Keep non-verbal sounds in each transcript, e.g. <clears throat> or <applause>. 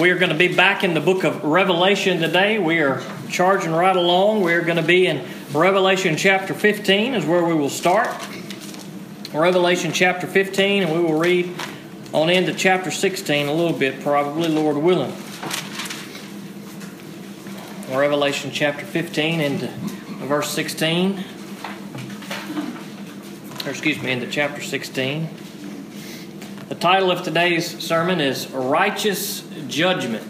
We are going to be back in the book of Revelation today. We are charging right along. We are going to be in Revelation chapter 15, is where we will start. Revelation chapter 15, and we will read on into chapter 16 a little bit, probably, Lord willing. Revelation chapter 15 into verse 16. Or excuse me, into chapter 16. The title of today's sermon is Righteous Judgment.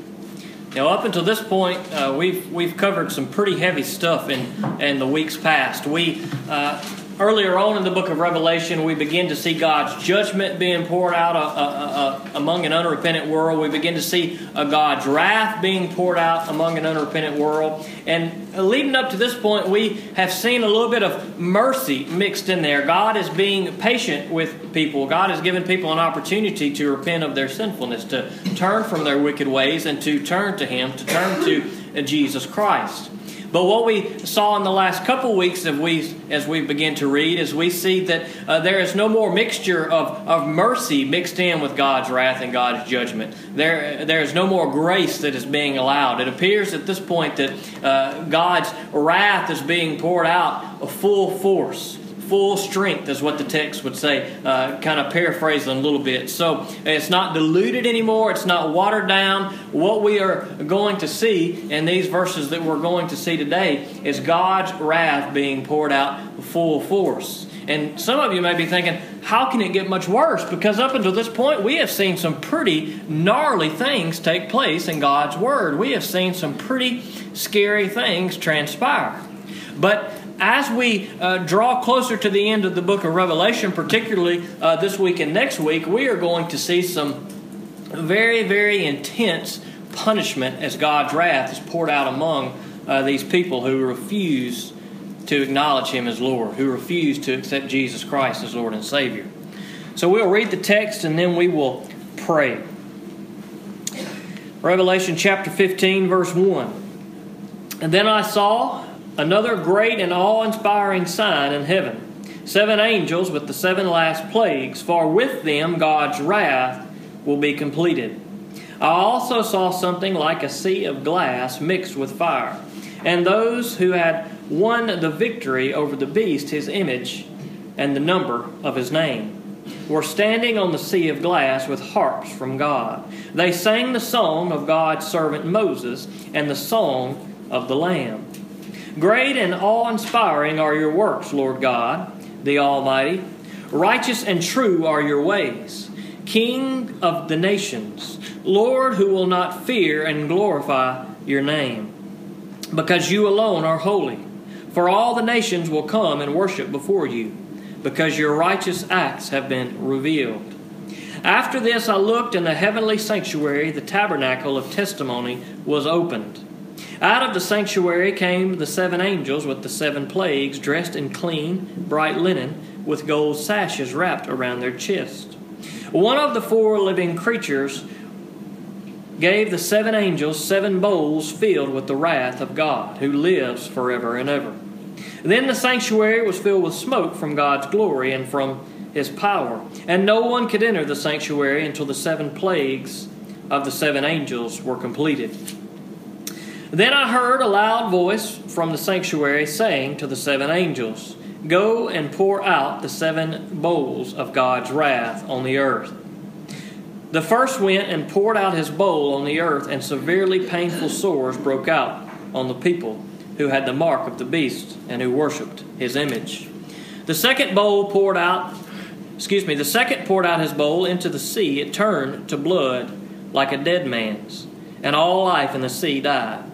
Now, up until this point, uh, we've we've covered some pretty heavy stuff in in the weeks past. We uh, earlier on in the book of Revelation, we begin to see God's judgment being poured out uh, uh, uh, among an unrepentant world. We begin to see uh, God's wrath being poured out among an unrepentant world. And leading up to this point, we have seen a little bit of mercy mixed in there. God is being patient with people. God has given people an opportunity to repent of their sinfulness, to turn from their wicked ways, and to turn to Him, to turn to Jesus Christ. But what we saw in the last couple weeks as we, as we begin to read is we see that uh, there is no more mixture of, of mercy mixed in with God's wrath and God's judgment. There, there is no more grace that is being allowed. It appears at this point that uh, God's wrath is being poured out of full force full strength, is what the text would say, uh, kind of paraphrasing a little bit. So it's not diluted anymore, it's not watered down. What we are going to see in these verses that we're going to see today is God's wrath being poured out full force. And some of you may be thinking, how can it get much worse? Because up until this point, we have seen some pretty gnarly things take place in God's Word. We have seen some pretty scary things transpire. But as we uh, draw closer to the end of the book of Revelation, particularly uh, this week and next week, we are going to see some very, very intense punishment as God's wrath is poured out among uh, these people who refuse to acknowledge Him as Lord, who refuse to accept Jesus Christ as Lord and Savior. So we'll read the text and then we will pray. Revelation chapter 15, verse 1. And then I saw another great and awe inspiring sign in heaven seven angels with the seven last plagues, for with them God's wrath will be completed. I also saw something like a sea of glass mixed with fire, and those who had won the victory over the beast, his image, and the number of his name were standing on the sea of glass with harps from God. They sang the song of God's servant Moses and the song of the Lamb. Great and awe inspiring are your works, Lord God, the Almighty. Righteous and true are your ways. King of the nations, Lord who will not fear and glorify your name. Because you alone are holy. For all the nations will come and worship before you, because your righteous acts have been revealed. After this I looked, and the heavenly sanctuary, the tabernacle of testimony was opened. Out of the sanctuary came the seven angels with the seven plagues, dressed in clean, bright linen, with gold sashes wrapped around their chest. One of the four living creatures gave the seven angels seven bowls filled with the wrath of God, who lives forever and ever. Then the sanctuary was filled with smoke from God's glory and from his power, and no one could enter the sanctuary until the seven plagues of the seven angels were completed. Then I heard a loud voice from the sanctuary saying to the seven angels, Go and pour out the seven bowls of God's wrath on the earth. The first went and poured out his bowl on the earth, and severely painful sores broke out on the people who had the mark of the beast and who worshipped his image. The second bowl poured out, excuse me, the second poured out his bowl into the sea. It turned to blood like a dead man's, and all life in the sea died.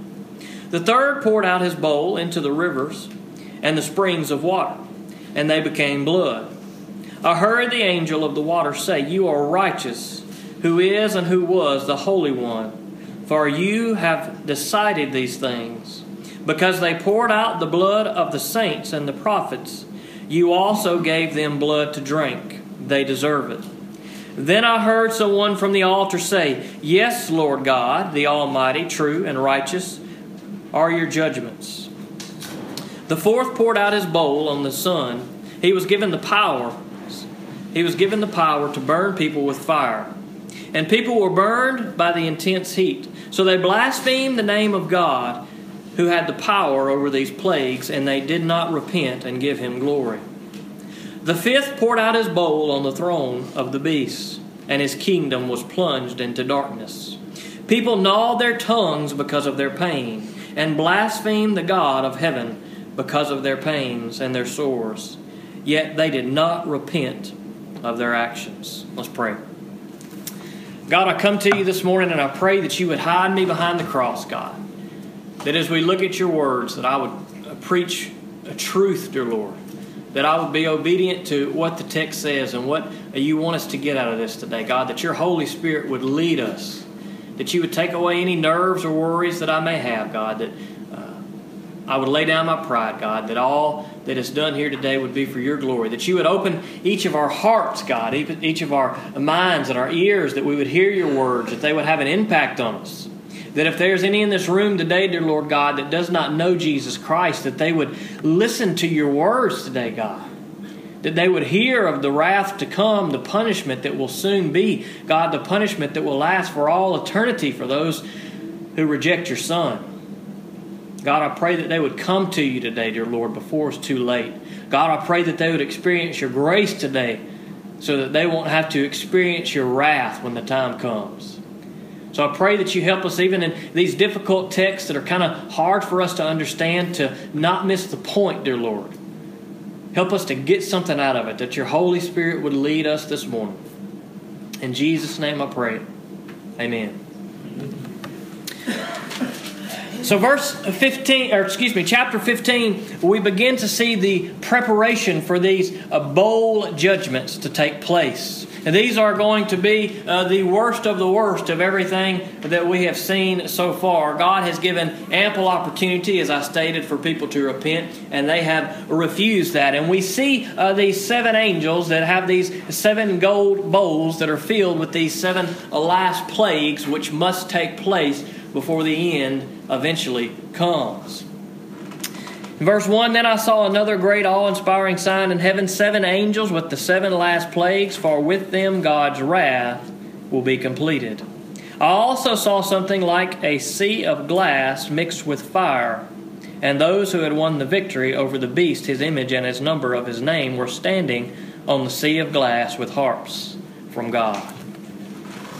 The third poured out his bowl into the rivers and the springs of water, and they became blood. I heard the angel of the water say, You are righteous, who is and who was the Holy One, for you have decided these things. Because they poured out the blood of the saints and the prophets, you also gave them blood to drink. They deserve it. Then I heard someone from the altar say, Yes, Lord God, the Almighty, true and righteous are your judgments. The fourth poured out his bowl on the sun. He was given the power. He was given the power to burn people with fire. and people were burned by the intense heat. So they blasphemed the name of God, who had the power over these plagues, and they did not repent and give him glory. The fifth poured out his bowl on the throne of the beast, and his kingdom was plunged into darkness. People gnawed their tongues because of their pain, and blasphemed the God of heaven because of their pains and their sores. Yet they did not repent of their actions. Let's pray. God, I come to you this morning and I pray that you would hide me behind the cross, God. That as we look at your words, that I would uh, preach a truth, dear Lord. That I would be obedient to what the text says and what uh, you want us to get out of this today, God. That your Holy Spirit would lead us. That you would take away any nerves or worries that I may have, God. That uh, I would lay down my pride, God, that all that is done here today would be for your glory. That you would open each of our hearts, God, each of our minds and our ears, that we would hear your words, that they would have an impact on us. That if there's any in this room today, dear Lord God, that does not know Jesus Christ, that they would listen to your words today, God. That they would hear of the wrath to come, the punishment that will soon be, God, the punishment that will last for all eternity for those who reject your Son. God, I pray that they would come to you today, dear Lord, before it's too late. God, I pray that they would experience your grace today so that they won't have to experience your wrath when the time comes. So I pray that you help us, even in these difficult texts that are kind of hard for us to understand, to not miss the point, dear Lord. Help us to get something out of it, that your Holy Spirit would lead us this morning. In Jesus' name I pray. Amen. So, verse 15, or excuse me, chapter 15, we begin to see the preparation for these uh, bowl judgments to take place. And these are going to be uh, the worst of the worst of everything that we have seen so far. God has given ample opportunity, as I stated, for people to repent, and they have refused that. And we see uh, these seven angels that have these seven gold bowls that are filled with these seven last plagues which must take place before the end eventually comes. In verse 1 Then I saw another great awe inspiring sign in heaven seven angels with the seven last plagues, for with them God's wrath will be completed. I also saw something like a sea of glass mixed with fire, and those who had won the victory over the beast, his image, and his number of his name were standing on the sea of glass with harps from God.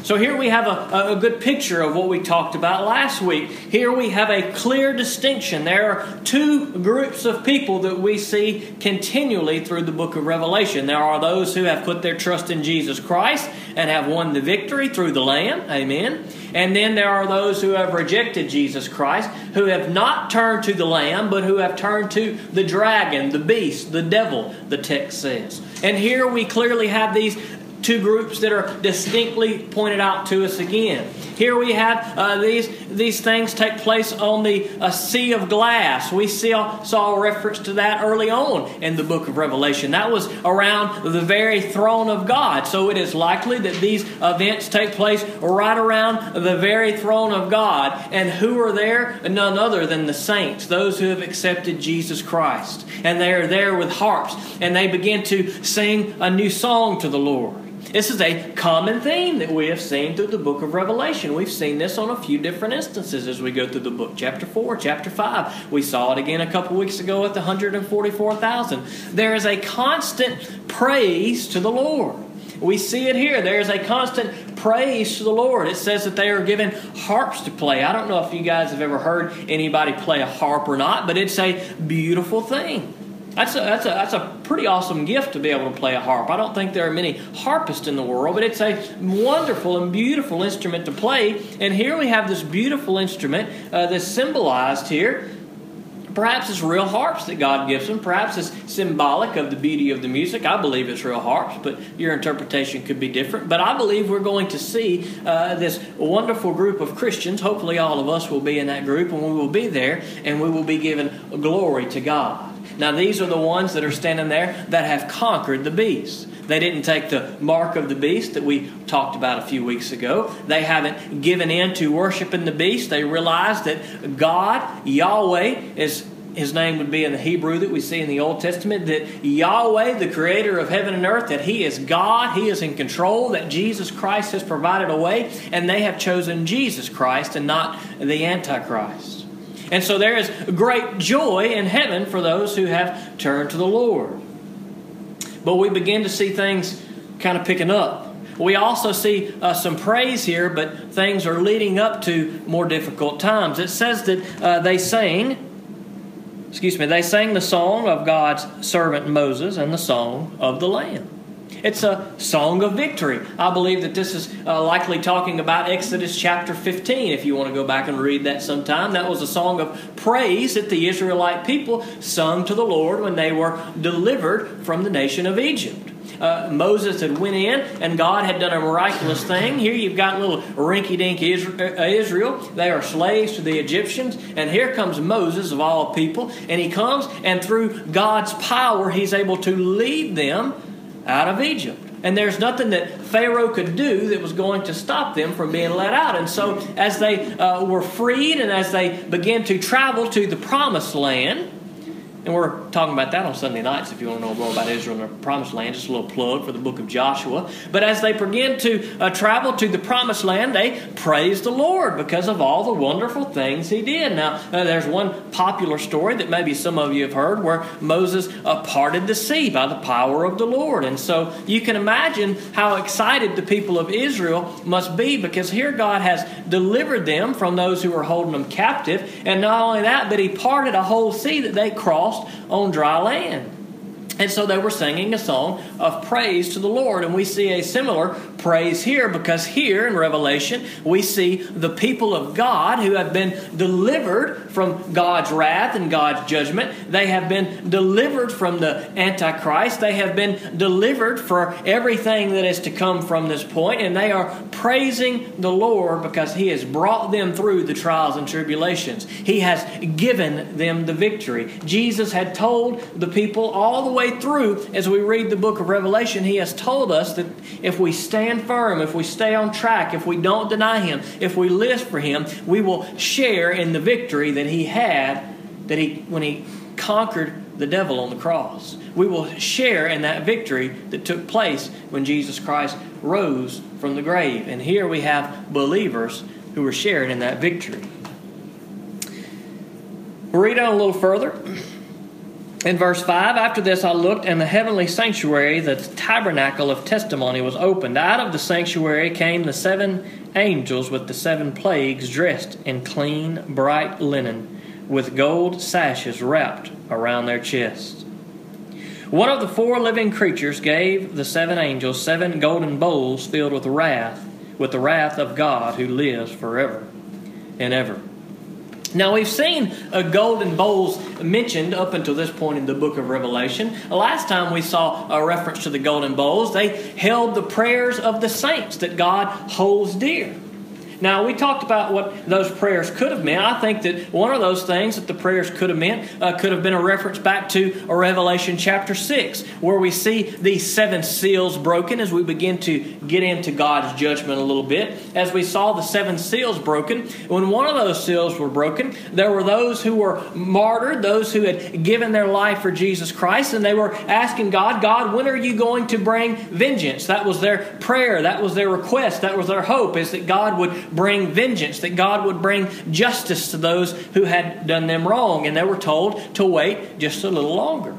So here we have a, a good picture of what we talked about last week. Here we have a clear distinction. There are two groups of people that we see continually through the book of Revelation. There are those who have put their trust in Jesus Christ and have won the victory through the Lamb. Amen. And then there are those who have rejected Jesus Christ, who have not turned to the Lamb, but who have turned to the dragon, the beast, the devil, the text says. And here we clearly have these two groups that are distinctly pointed out to us again. Here we have uh, these, these things take place on the uh, sea of glass. We saw, saw a reference to that early on in the book of Revelation. That was around the very throne of God. So it is likely that these events take place right around the very throne of God. And who are there? None other than the saints, those who have accepted Jesus Christ. And they are there with harps, and they begin to sing a new song to the Lord. This is a common theme that we have seen through the book of Revelation. We've seen this on a few different instances as we go through the book. Chapter 4, chapter 5. We saw it again a couple weeks ago at the 144,000. There is a constant praise to the Lord. We see it here. There is a constant praise to the Lord. It says that they are given harps to play. I don't know if you guys have ever heard anybody play a harp or not, but it's a beautiful thing. That's a, that's, a, that's a pretty awesome gift to be able to play a harp. I don't think there are many harpists in the world, but it's a wonderful and beautiful instrument to play. And here we have this beautiful instrument uh, that's symbolized here. Perhaps it's real harps that God gives them. Perhaps it's symbolic of the beauty of the music. I believe it's real harps, but your interpretation could be different. But I believe we're going to see uh, this wonderful group of Christians. Hopefully, all of us will be in that group, and we will be there, and we will be given glory to God. Now, these are the ones that are standing there that have conquered the beast. They didn't take the mark of the beast that we talked about a few weeks ago. They haven't given in to worshiping the beast. They realize that God, Yahweh, is his name would be in the Hebrew that we see in the Old Testament, that Yahweh, the creator of heaven and earth, that he is God, he is in control, that Jesus Christ has provided a way, and they have chosen Jesus Christ and not the Antichrist. And so there is great joy in heaven for those who have turned to the Lord. But we begin to see things kind of picking up. We also see uh, some praise here, but things are leading up to more difficult times. It says that uh, they sang, excuse me, they sang the song of God's servant Moses and the song of the Lamb. It's a song of victory. I believe that this is uh, likely talking about Exodus chapter 15, if you want to go back and read that sometime. That was a song of praise that the Israelite people sung to the Lord when they were delivered from the nation of Egypt uh, Moses had went in and God had done a miraculous thing. Here you've got little rinky-dink uh, Israel. They are slaves to the Egyptians. And here comes Moses of all people. And he comes and through God's power he's able to lead them out of Egypt. And there's nothing that Pharaoh could do that was going to stop them from being let out. And so, as they uh, were freed and as they began to travel to the promised land, and we're talking about that on Sunday nights if you want to know more about Israel and the promised land. Just a little plug for the book of Joshua. But as they begin to uh, travel to the promised land, they praise the Lord because of all the wonderful things he did. Now, uh, there's one popular story that maybe some of you have heard where Moses uh, parted the sea by the power of the Lord. And so you can imagine how excited the people of Israel must be because here God has delivered them from those who were holding them captive. And not only that, but he parted a whole sea that they crossed lost dry land. And so they were singing a song of praise to the Lord. And we see a similar praise here because here in Revelation we see the people of God who have been delivered from God's wrath and God's judgment. They have been delivered from the Antichrist. They have been delivered for everything that is to come from this point, And they are praising the Lord because He has brought them through the trials and tribulations. He has given them the victory. Jesus had told the people all the way way through, as we read the book of Revelation, he has told us that if we stand firm, if we stay on track, if we don't deny him, if we live for him, we will share in the victory that he had that he when he conquered the devil on the cross. We will share in that victory that took place when Jesus Christ rose from the grave. And here we have believers who are sharing in that victory. Read on a little further. <clears throat> In verse 5, after this I looked, and the heavenly sanctuary, the tabernacle of testimony, was opened. Out of the sanctuary came the seven angels with the seven plagues, dressed in clean, bright linen, with gold sashes wrapped around their chests. One of the four living creatures gave the seven angels seven golden bowls filled with wrath, with the wrath of God who lives forever and ever. Now, we've seen uh, golden bowls mentioned up until this point in the book of Revelation. Last time we saw a reference to the golden bowls, they held the prayers of the saints that God holds dear. Now, we talked about what those prayers could have meant. I think that one of those things that the prayers could have meant uh, could have been a reference back to Revelation chapter 6, where we see these seven seals broken as we begin to get into God's judgment a little bit. As we saw the seven seals broken, when one of those seals were broken, there were those who were martyred, those who had given their life for Jesus Christ, and they were asking God, God, when are you going to bring vengeance? That was their prayer, that was their request, that was their hope, is that God would bring vengeance, that God would bring justice to those who had done them wrong. And they were told to wait just a little longer.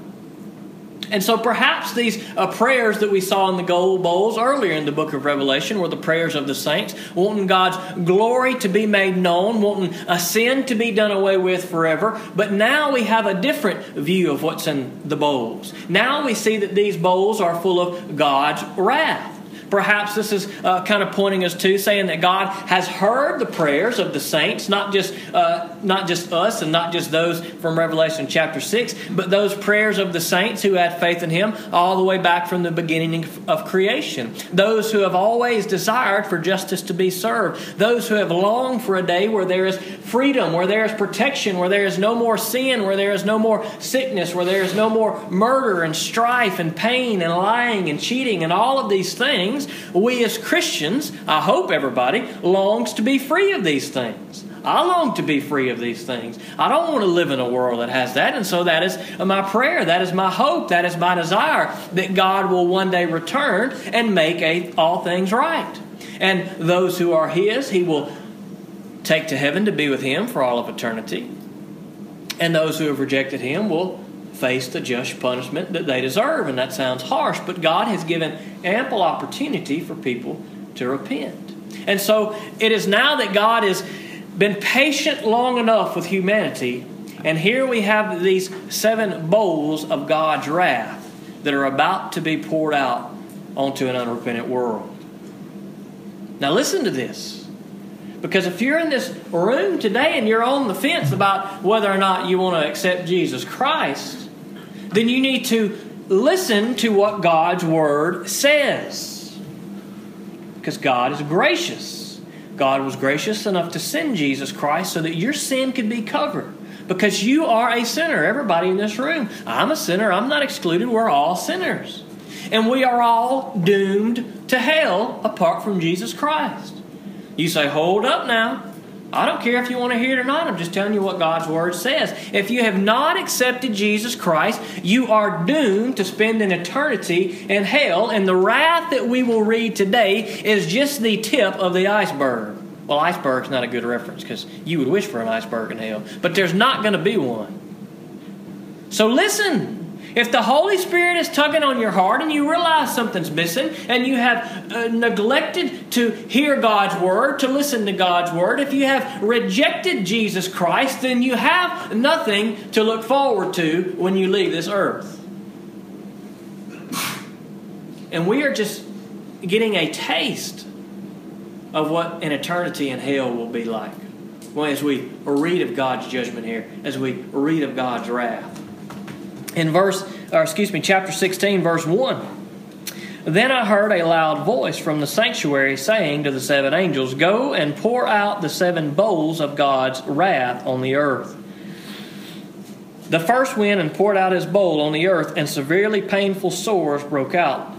And so perhaps these uh, prayers that we saw in the gold bowls earlier in the book of Revelation were the prayers of the saints, wanting God's glory to be made known, wanting a sin to be done away with forever. But now we have a different view of what's in the bowls. Now we see that these bowls are full of God's wrath. Perhaps this is uh, kind of pointing us to saying that God has heard the prayers of the saints, not just uh, not just us and not just those from Revelation chapter six, but those prayers of the saints who had faith in Him all the way back from the beginning of creation. Those who have always desired for justice to be served. Those who have longed for a day where there is freedom, where there is protection, where there is no more sin, where there is no more sickness, where there is no more murder and strife and pain and lying and cheating and all of these things. We as Christians, I hope everybody, longs to be free of these things. I long to be free of these things. I don't want to live in a world that has that. And so that is my prayer. That is my hope. That is my desire that God will one day return and make a, all things right. And those who are His, He will take to heaven to be with Him for all of eternity. And those who have rejected Him will face the just punishment that they deserve. And that sounds harsh, but God has given ample opportunity for people to repent. And so it is now that God has been patient long enough with humanity, and here we have these seven bowls of God's wrath that are about to be poured out onto an unrepentant world. Now, listen to this. Because if you're in this room today and you're on the fence about whether or not you want to accept Jesus Christ, then you need to listen to what God's Word says. Because God is gracious. God was gracious enough to send Jesus Christ so that your sin could be covered. Because you are a sinner. Everybody in this room. I'm a sinner. I'm not excluded. We're all sinners. And we are all doomed to hell apart from Jesus Christ. You say, hold up now. I don't care if you want to hear it or not. I'm just telling you what God's Word says. If you have not accepted Jesus Christ, you are doomed to spend an eternity in hell. And the wrath that we will read today is just the tip of the iceberg. Well, iceberg's not a good reference because you would wish for an iceberg in hell, but there's not going to be one. So listen. If the Holy Spirit is tugging on your heart and you realize something's missing and you have uh, neglected to hear God's word, to listen to God's word, if you have rejected Jesus Christ, then you have nothing to look forward to when you leave this earth. And we are just getting a taste of what an eternity in hell will be like. Well, as we read of God's judgment here, as we read of God's wrath in verse, or excuse me, chapter 16, verse 1. Then I heard a loud voice from the sanctuary saying to the seven angels, Go and pour out the seven bowls of God's wrath on the earth. The first went and poured out his bowl on the earth, and severely painful sores broke out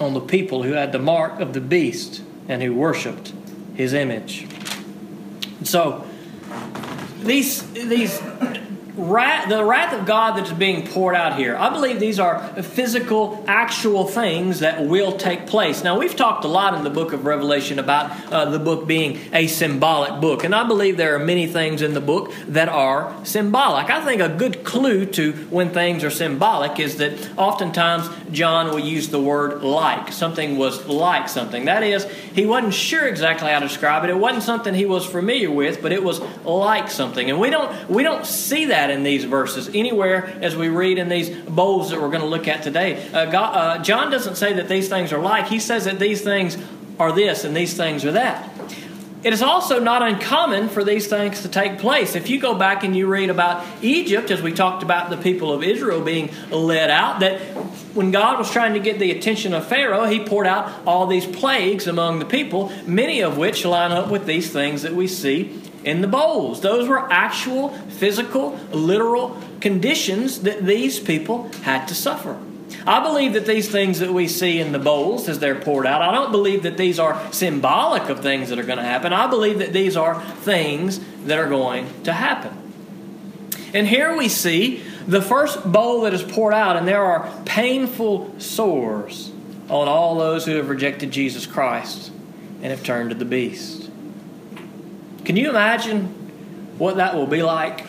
on the people who had the mark of the beast and who worshipped his image. So, these, these wrath, the wrath of God that is being poured out here, I believe these are physical, actual things that will take place. Now, we've talked a lot in the book of Revelation about uh, the book being a symbolic book, and I believe there are many things in the book that are symbolic. I think a good clue to when things are symbolic is that oftentimes John will use the word like. Something was like something. That is, he wasn't sure exactly how to describe it. It wasn't something he was familiar with, but it was like something. And we don't we don't see that in these verses anywhere as we read in these bowls that we're going to look at today. Uh, God, uh, John doesn't say that these things are like. He says that these things are this and these things are that. It is also not uncommon for these things to take place. If you go back and you read about Egypt, as we talked about the people of Israel being led out, that when God was trying to get the attention of Pharaoh, he poured out all these plagues among the people, many of which line up with these things that we see in the bowls. Those were actual, physical, literal conditions that these people had to suffer. I believe that these things that we see in the bowls as they're poured out, I don't believe that these are symbolic of things that are going to happen. I believe that these are things that are going to happen. And here we see the first bowl that is poured out, and there are painful sores on all those who have rejected Jesus Christ and have turned to the beast. Can you imagine what that will be like?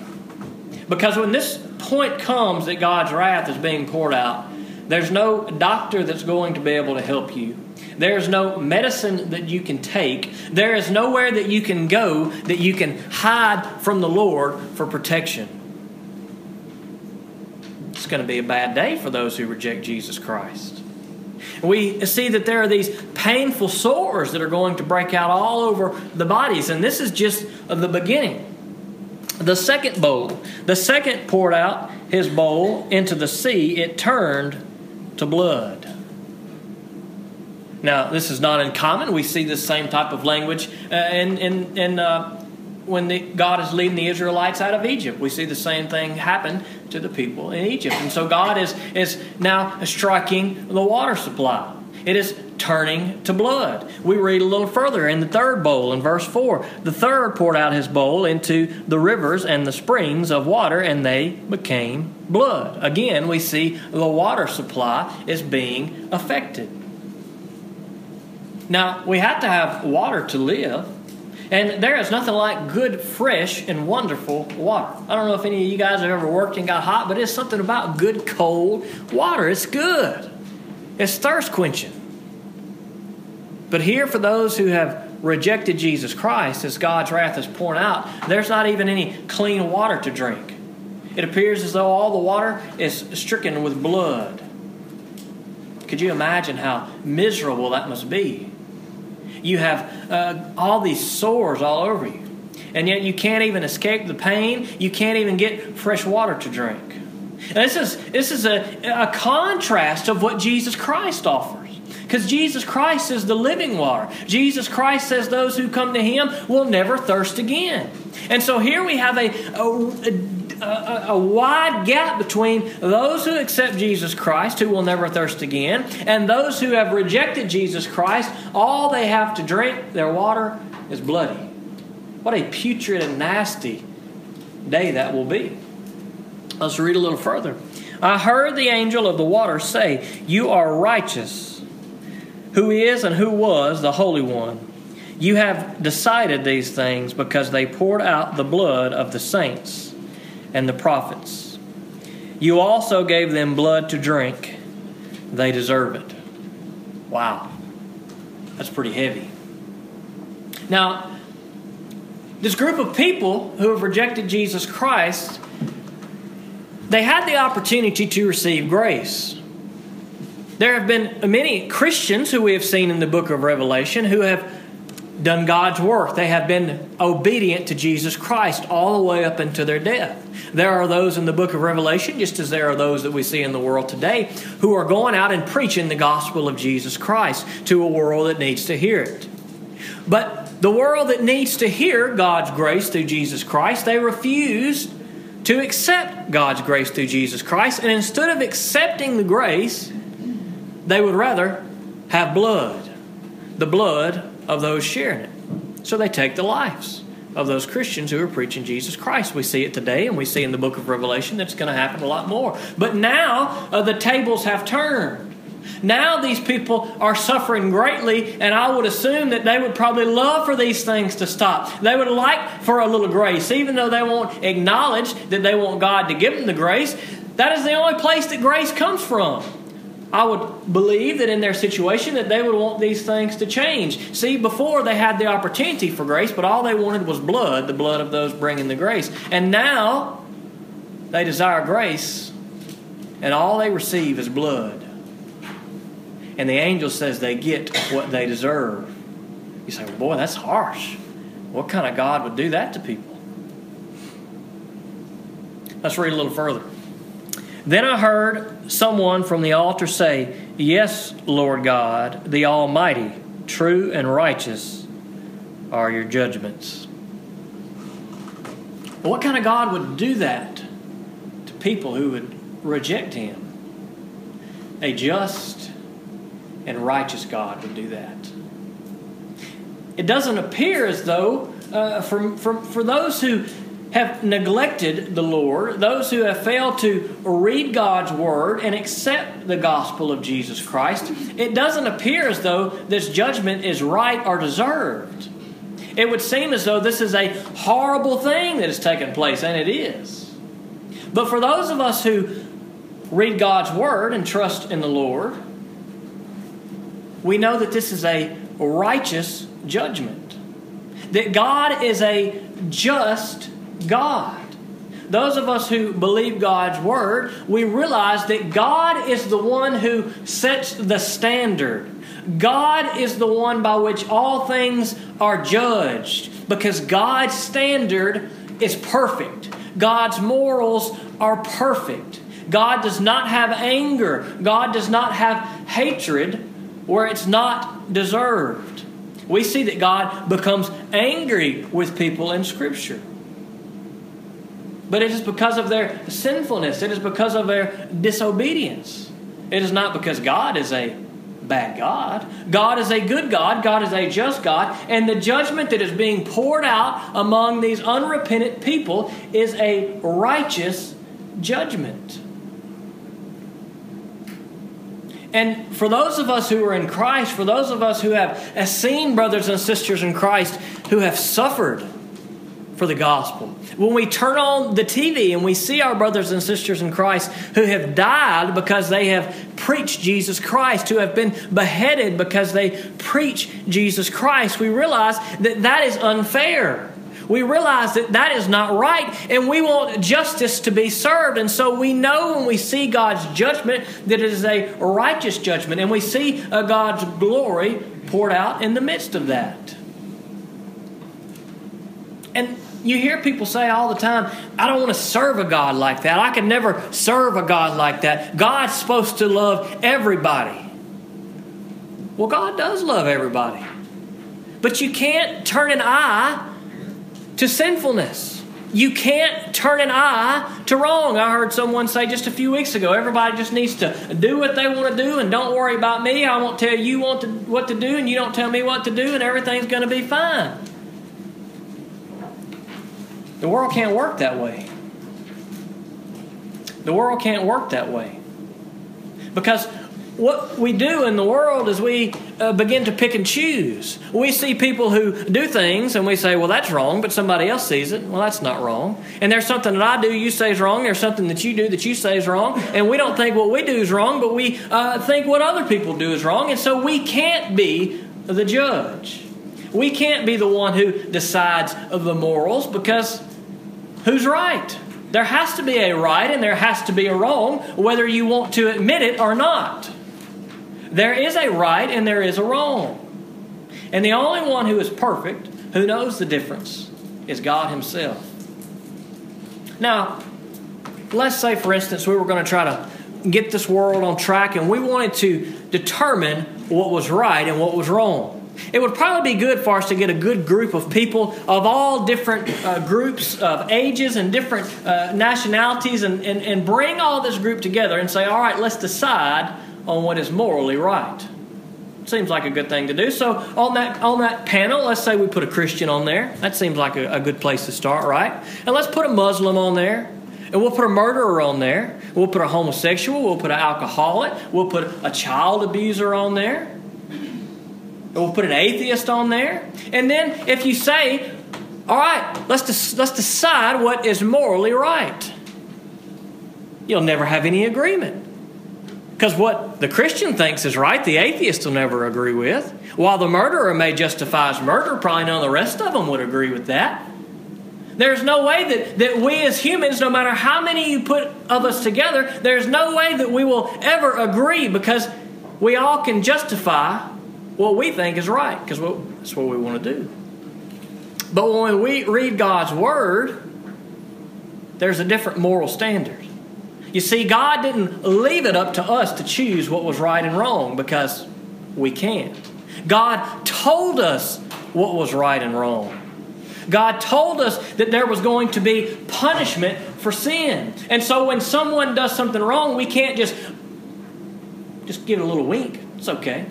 Because when this point comes that God's wrath is being poured out, there's no doctor that's going to be able to help you. There's no medicine that you can take. There is nowhere that you can go that you can hide from the Lord for protection. It's going to be a bad day for those who reject Jesus Christ. We see that there are these painful sores that are going to break out all over the bodies, and this is just the beginning. The second bowl, the second poured out his bowl into the sea, it turned to blood. Now, this is not uncommon. We see this same type of language uh, in, in, in uh, when the, God is leading the Israelites out of Egypt. We see the same thing happen to the people in Egypt. And so God is, is now striking the water supply. It is turning to blood. We read a little further in the third bowl in verse 4. The third poured out his bowl into the rivers and the springs of water, and they became blood. Again, we see the water supply is being affected. Now, we have to have water to live. And there is nothing like good, fresh, and wonderful water. I don't know if any of you guys have ever worked and got hot, but it's something about good, cold water. It's good, it's thirst quenching. But here, for those who have rejected Jesus Christ as God's wrath is pouring out, there's not even any clean water to drink. It appears as though all the water is stricken with blood. Could you imagine how miserable that must be? You have uh, all these sores all over you, and yet you can't even escape the pain. You can't even get fresh water to drink. And this is, this is a, a contrast of what Jesus Christ offers. Because Jesus Christ is the living water. Jesus Christ says those who come to Him will never thirst again. And so here we have a, a, a, a, wide gap between those who accept Jesus Christ, who will never thirst again, and those who have rejected Jesus Christ. All they have to drink, their water, is bloody. What a putrid and nasty day that will be. Let's read a little further. I heard the angel of the water say, You are righteous who is and who was the Holy One. You have decided these things because they poured out the blood of the saints and the prophets. You also gave them blood to drink. They deserve it. Wow. That's pretty heavy. Now, this group of people who have rejected Jesus Christ, they had the opportunity to receive grace. There have been many Christians who we have seen in the book of Revelation who have done God's work. They have been obedient to Jesus Christ all the way up until their death. There are those in the book of Revelation, just as there are those that we see in the world today, who are going out and preaching the gospel of Jesus Christ to a world that needs to hear it. But the world that needs to hear God's grace through Jesus Christ, they refuse to accept God's grace through Jesus Christ. And instead of accepting the grace, they would rather have blood, the blood of those sharing it. So they take the lives of those Christians who are preaching Jesus Christ. We see it today, and we see in the book of Revelation that's going to happen a lot more. But now uh, the tables have turned. Now these people are suffering greatly, and I would assume that they would probably love for these things to stop. They would like for a little grace, even though they won't acknowledge that they want God to give them the grace. That is the only place that grace comes from. I would believe that in their situation that they would want these things to change. See, before they had the opportunity for grace, but all they wanted was blood, the blood of those bringing the grace. And now they desire grace, and all they receive is blood. And the angel says they get what they deserve. You say, well, boy, that's harsh. What kind of God would do that to people? Let's read a little further. Then I heard someone from the altar say, Yes, Lord God, the Almighty, true and righteous are your judgments. what kind of God would do that to people who would reject Him? A just and righteous God would do that. It doesn't appear as though, uh, for, for, for those who have neglected the Lord, those who have failed to read God's Word and accept the gospel of Jesus Christ, it doesn't appear as though this judgment is right or deserved. It would seem as though this is a horrible thing that has taken place, and it is. But for those of us who read God's Word and trust in the Lord, we know that this is a righteous judgment. That God is a just God. Those of us who believe God's word, we realize that God is the one who sets the standard. God is the one by which all things are judged because God's standard is perfect. God's morals are perfect. God does not have anger. God does not have hatred where it's not deserved. We see that God becomes angry with people in Scripture. But it is because of their sinfulness, it is because of their disobedience. It is not because God is a bad God. God is a good God. God is a just God. And the judgment that is being poured out among these unrepentant people is a righteous judgment. And for those of us who are in Christ, for those of us who have seen brothers and sisters in Christ who have suffered for the gospel, when we turn on the TV and we see our brothers and sisters in Christ who have died because they have preached Jesus Christ, who have been beheaded because they preach Jesus Christ, we realize that that is unfair. We realize that that is not right, and we want justice to be served. And so we know when we see God's judgment that it is a righteous judgment, and we see God's glory poured out in the midst of that. And you hear people say all the time, I don't want to serve a God like that. I can never serve a God like that. God's supposed to love everybody. Well, God does love everybody. But you can't turn an eye to sinfulness. You can't turn an eye to wrong. I heard someone say just a few weeks ago everybody just needs to do what they want to do and don't worry about me. I won't tell you what to, do and you don't tell me what to do and everything's going to be fine. The world can't work that way. The world can't work that way. Because what we do in the world is we uh, begin to pick and choose. We see people who do things and we say, well, that's wrong, but somebody else sees it. Well, that's not wrong. And there's something that I do you say is wrong. There's something that you do that you say is wrong. And we don't think what we do is wrong, but we uh, think what other people do is wrong. And so we can't be the judge. We can't be the one who decides of the morals because who's right? There has to be a right and there has to be a wrong, whether you want to admit it or not. There is a right and there is a wrong. And the only one who is perfect, who knows the difference, is God Himself. Now, let's say, for instance, we were going to try to get this world on track and we wanted to determine what was right and what was wrong. It would probably be good for us to get a good group of people of all different uh, groups of ages and different uh, nationalities and, and, and bring all this group together and say, all right, let's decide on what is morally right. Seems like a good thing to do. So on that on that panel, let's say we put a Christian on there. That seems like a, a good place to start, right? And let's put a Muslim on there. And we'll put a murderer on there. We'll put a homosexual. We'll put an alcoholic. We'll put a child abuser on there. We'll put an atheist on there. And then if you say, all right, let's, des- let's decide what is morally right, you'll never have any agreement. Because what the Christian thinks is right, the atheist will never agree with. While the murderer may justify his murder, probably none of the rest of them would agree with that. There's no way that, that we as humans, no matter how many you put of us together, there's no way that we will ever agree because we all can justify what we think is right because that's what we want to do. But when we read God's Word, there's a different moral standard. You see, God didn't leave it up to us to choose what was right and wrong because we can't. God told us what was right and wrong. God told us that there was going to be punishment for sin. And so when someone does something wrong, we can't just just give it a little wink. It's okay.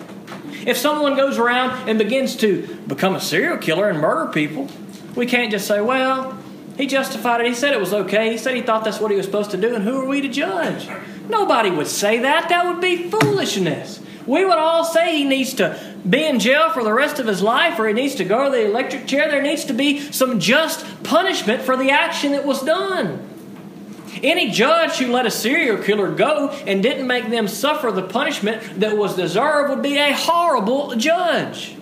If someone goes around and begins to become a serial killer and murder people, we can't just say, well, he justified it. He said it was okay. He said he thought that's what he was supposed to do, and who are we to judge? Nobody would say that. That would be foolishness. We would all say he needs to be in jail for the rest of his life or he needs to go to the electric chair. There needs to be some just punishment for the action that was done. Any judge who let a serial killer go and didn't make them suffer the punishment that was deserved would be a horrible judge.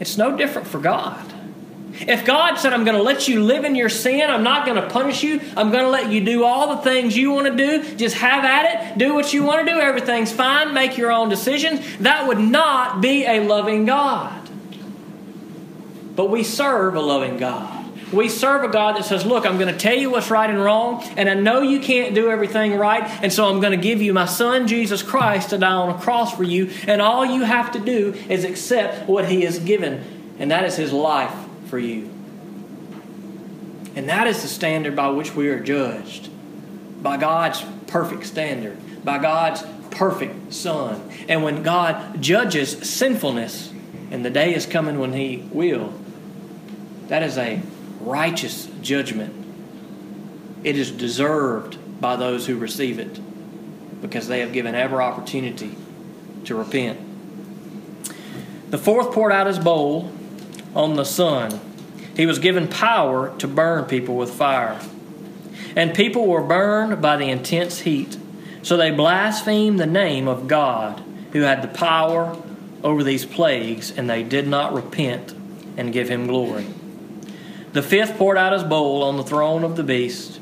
It's no different for God. If God said, I'm going to let you live in your sin, I'm not going to punish you, I'm going to let you do all the things you want to do, just have at it, do what you want to do, everything's fine, make your own decisions, that would not be a loving God. But we serve a loving God. We serve a God that says, Look, I'm going to tell you what's right and wrong, and I know you can't do everything right, and so I'm going to give you my Son, Jesus Christ, to die on a cross for you, and all you have to do is accept what He has given, and that is His life for you. And that is the standard by which we are judged. By God's perfect standard, by God's perfect Son. And when God judges sinfulness, and the day is coming when He will, that is a righteous judgment. It is deserved by those who receive it because they have given every opportunity to repent. The fourth poured out his bowl on the sun. He was given power to burn people with fire. And people were burned by the intense heat. So they blasphemed the name of God, who had the power over these plagues, and they did not repent and give him glory. The fifth poured out his bowl on the throne of the beast,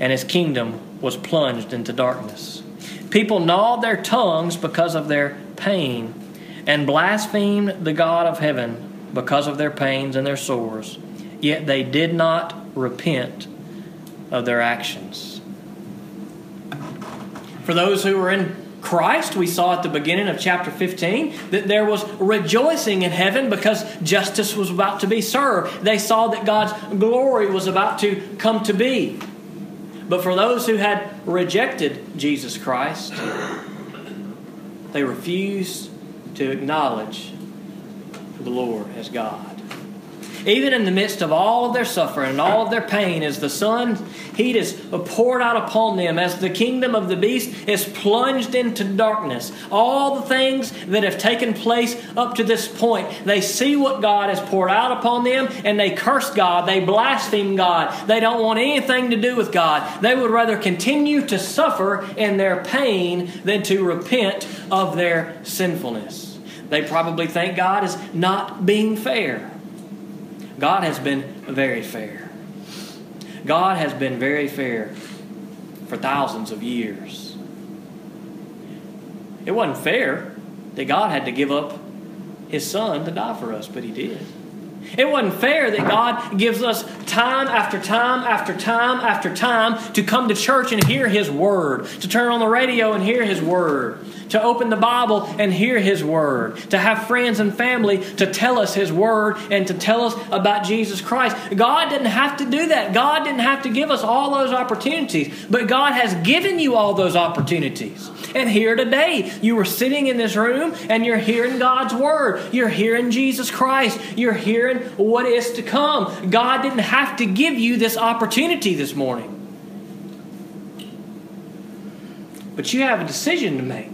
and his kingdom was plunged into darkness. People gnawed their tongues because of their pain, and blasphemed the God of heaven because of their pains and their sores, yet they did not repent of their actions. For those who were in Christ, we saw at the beginning of chapter 15 that there was rejoicing in heaven because justice was about to be served. They saw that God's glory was about to come to be. But for those who had rejected Jesus Christ, they refused to acknowledge the Lord as God. Even in the midst of all of their suffering and all of their pain, as the sun heat is poured out upon them, as the kingdom of the beast is plunged into darkness, all the things that have taken place up to this point, they see what God has poured out upon them and they curse God, they blaspheme God, they don't want anything to do with God. They would rather continue to suffer in their pain than to repent of their sinfulness. They probably think God is not being fair. God has been very fair. God has been very fair for thousands of years. It wasn't fair that God had to give up his son to die for us, but he did. It wasn't fair that God gives us time after time after time after time to come to church and hear His Word, to turn on the radio and hear His Word, to open the Bible and hear His Word, to have friends and family to tell us His Word and to tell us about Jesus Christ. God didn't have to do that. God didn't have to give us all those opportunities, but God has given you all those opportunities. And here today, you were sitting in this room and you're hearing God's Word. You're hearing Jesus Christ. You're hearing what is to come. God didn't have to give you this opportunity this morning. But you have a decision to make.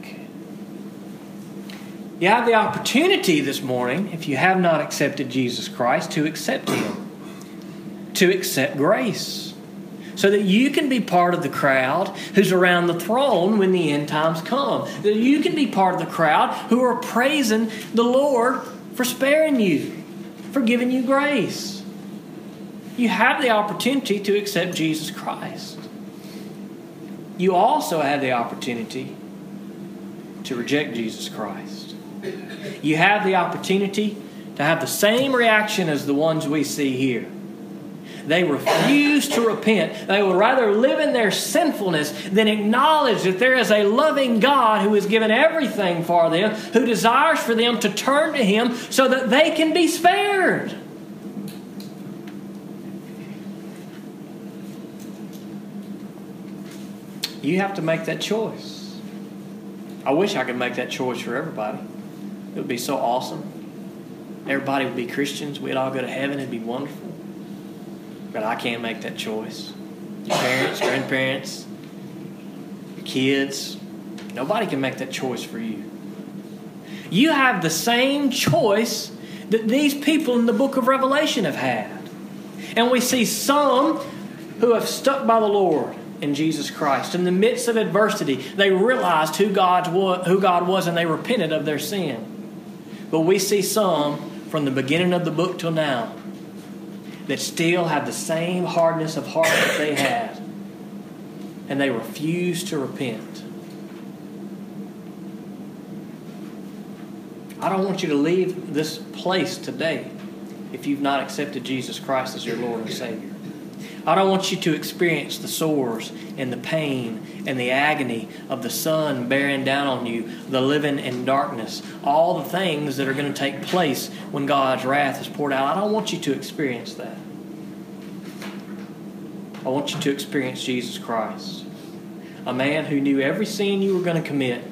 You have the opportunity this morning, if you have not accepted Jesus Christ, to accept Him, to accept grace, so that you can be part of the crowd who's around the throne when the end times come. That you can be part of the crowd who are praising the Lord for sparing you, for giving you grace. You have the opportunity to accept Jesus Christ. You also have the opportunity to reject Jesus Christ you have the opportunity to have the same reaction as the ones we see here. They refuse to repent. They would rather live in their sinfulness than acknowledge that there is a loving God who has given everything for them, who desires for them to turn to Him so that they can be spared. You have to make that choice. I wish I could make that choice for everybody. It would be so awesome. Everybody would be Christians. We'd all go to heaven. It'd be wonderful. But I can't make that choice. Your parents, grandparents, your kids, nobody can make that choice for you. You have the same choice that these people in the book of Revelation have had. And we see some who have stuck by the Lord in Jesus Christ. In the midst of adversity, they realized who, God was, who God was and they repented of their sin. But we see some from the beginning of the book till now that still have the same hardness of heart that they had, and they refuse to repent. I don't want you to leave this place today if you've not accepted Jesus Christ as your Lord and Savior. I don't want you to experience the sores and the pain and the agony of the sun bearing down on you, the living in darkness, all the things that are going to take place when God's wrath is poured out. I don't want you to experience that. I want you to experience Jesus Christ, a man who knew every sin you were going to commit.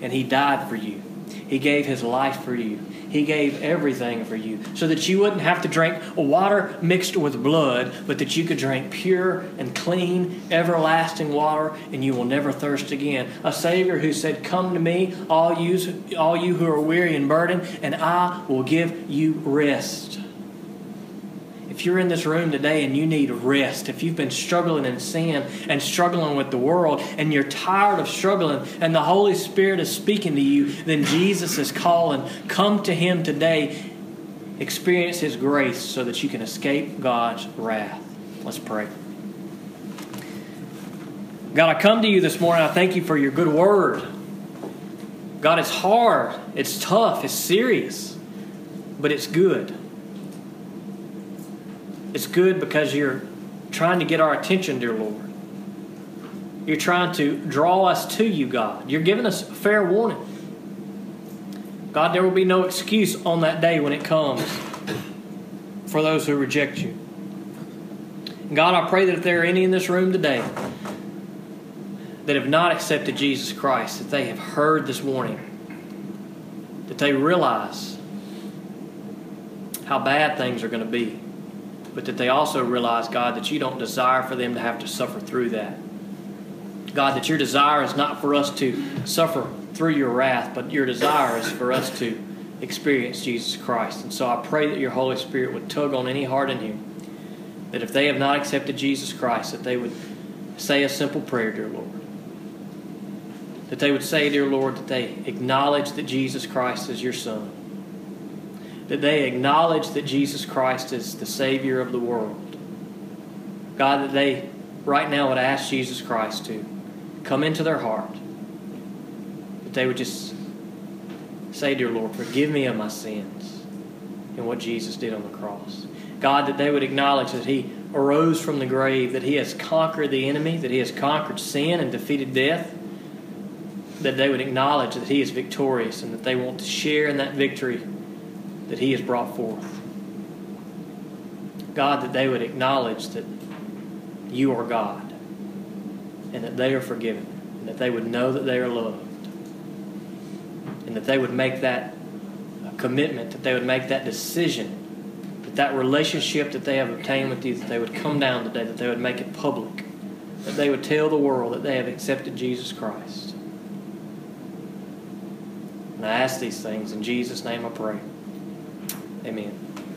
and He died for you. He gave His life for you. He gave everything for you so that you wouldn't have to drink water mixed with blood, but that you could drink pure and clean, everlasting water, and you will never thirst again. A Savior who said, Come to me, all you, all you who are weary and burdened, and I will give you rest. If you're in this room today and you need rest, if you've been struggling in sin and struggling with the world and you're tired of struggling and the Holy Spirit is speaking to you, then Jesus is calling. Come to Him today. Experience His grace so that you can escape God's wrath. Let's pray. God, I come to you this morning. I thank you for your good word. God, it's hard, it's tough, it's serious, but it's good. It's good because you're trying to get our attention, dear Lord. You're trying to draw us to you, God. You're giving us fair warning. God, there will be no excuse on that day when it comes for those who reject you. God, I pray that if there are any in this room today that have not accepted Jesus Christ, that they have heard this warning, that they realize how bad things are going to be but that they also realize, God, that you don't desire for them to have to suffer through that. God, that your desire is not for us to suffer through your wrath, but your desire is for us to experience Jesus Christ. And so I pray that your Holy Spirit would tug on any heart in here, that if they have not accepted Jesus Christ, that they would say a simple prayer, dear Lord. That they would say, dear Lord, that they acknowledge that Jesus Christ is your Son that they acknowledge that Jesus Christ is the Savior of the world. God, that they right now would ask Jesus Christ to come into their heart. That they would just say, Dear Lord, forgive me of my sins and what Jesus did on the cross. God, that they would acknowledge that He arose from the grave, that He has conquered the enemy, that He has conquered sin and defeated death, that they would acknowledge that He is victorious and that they want to share in that victory that He has brought forth. God, that they would acknowledge that you are God and that they are forgiven and that they would know that they are loved and that they would make that commitment, that they would make that decision, that that relationship that they have obtained with you, that they would come down today, that they would make it public, that they would tell the world that they have accepted Jesus Christ. And I ask these things in Jesus' name I pray. Amen.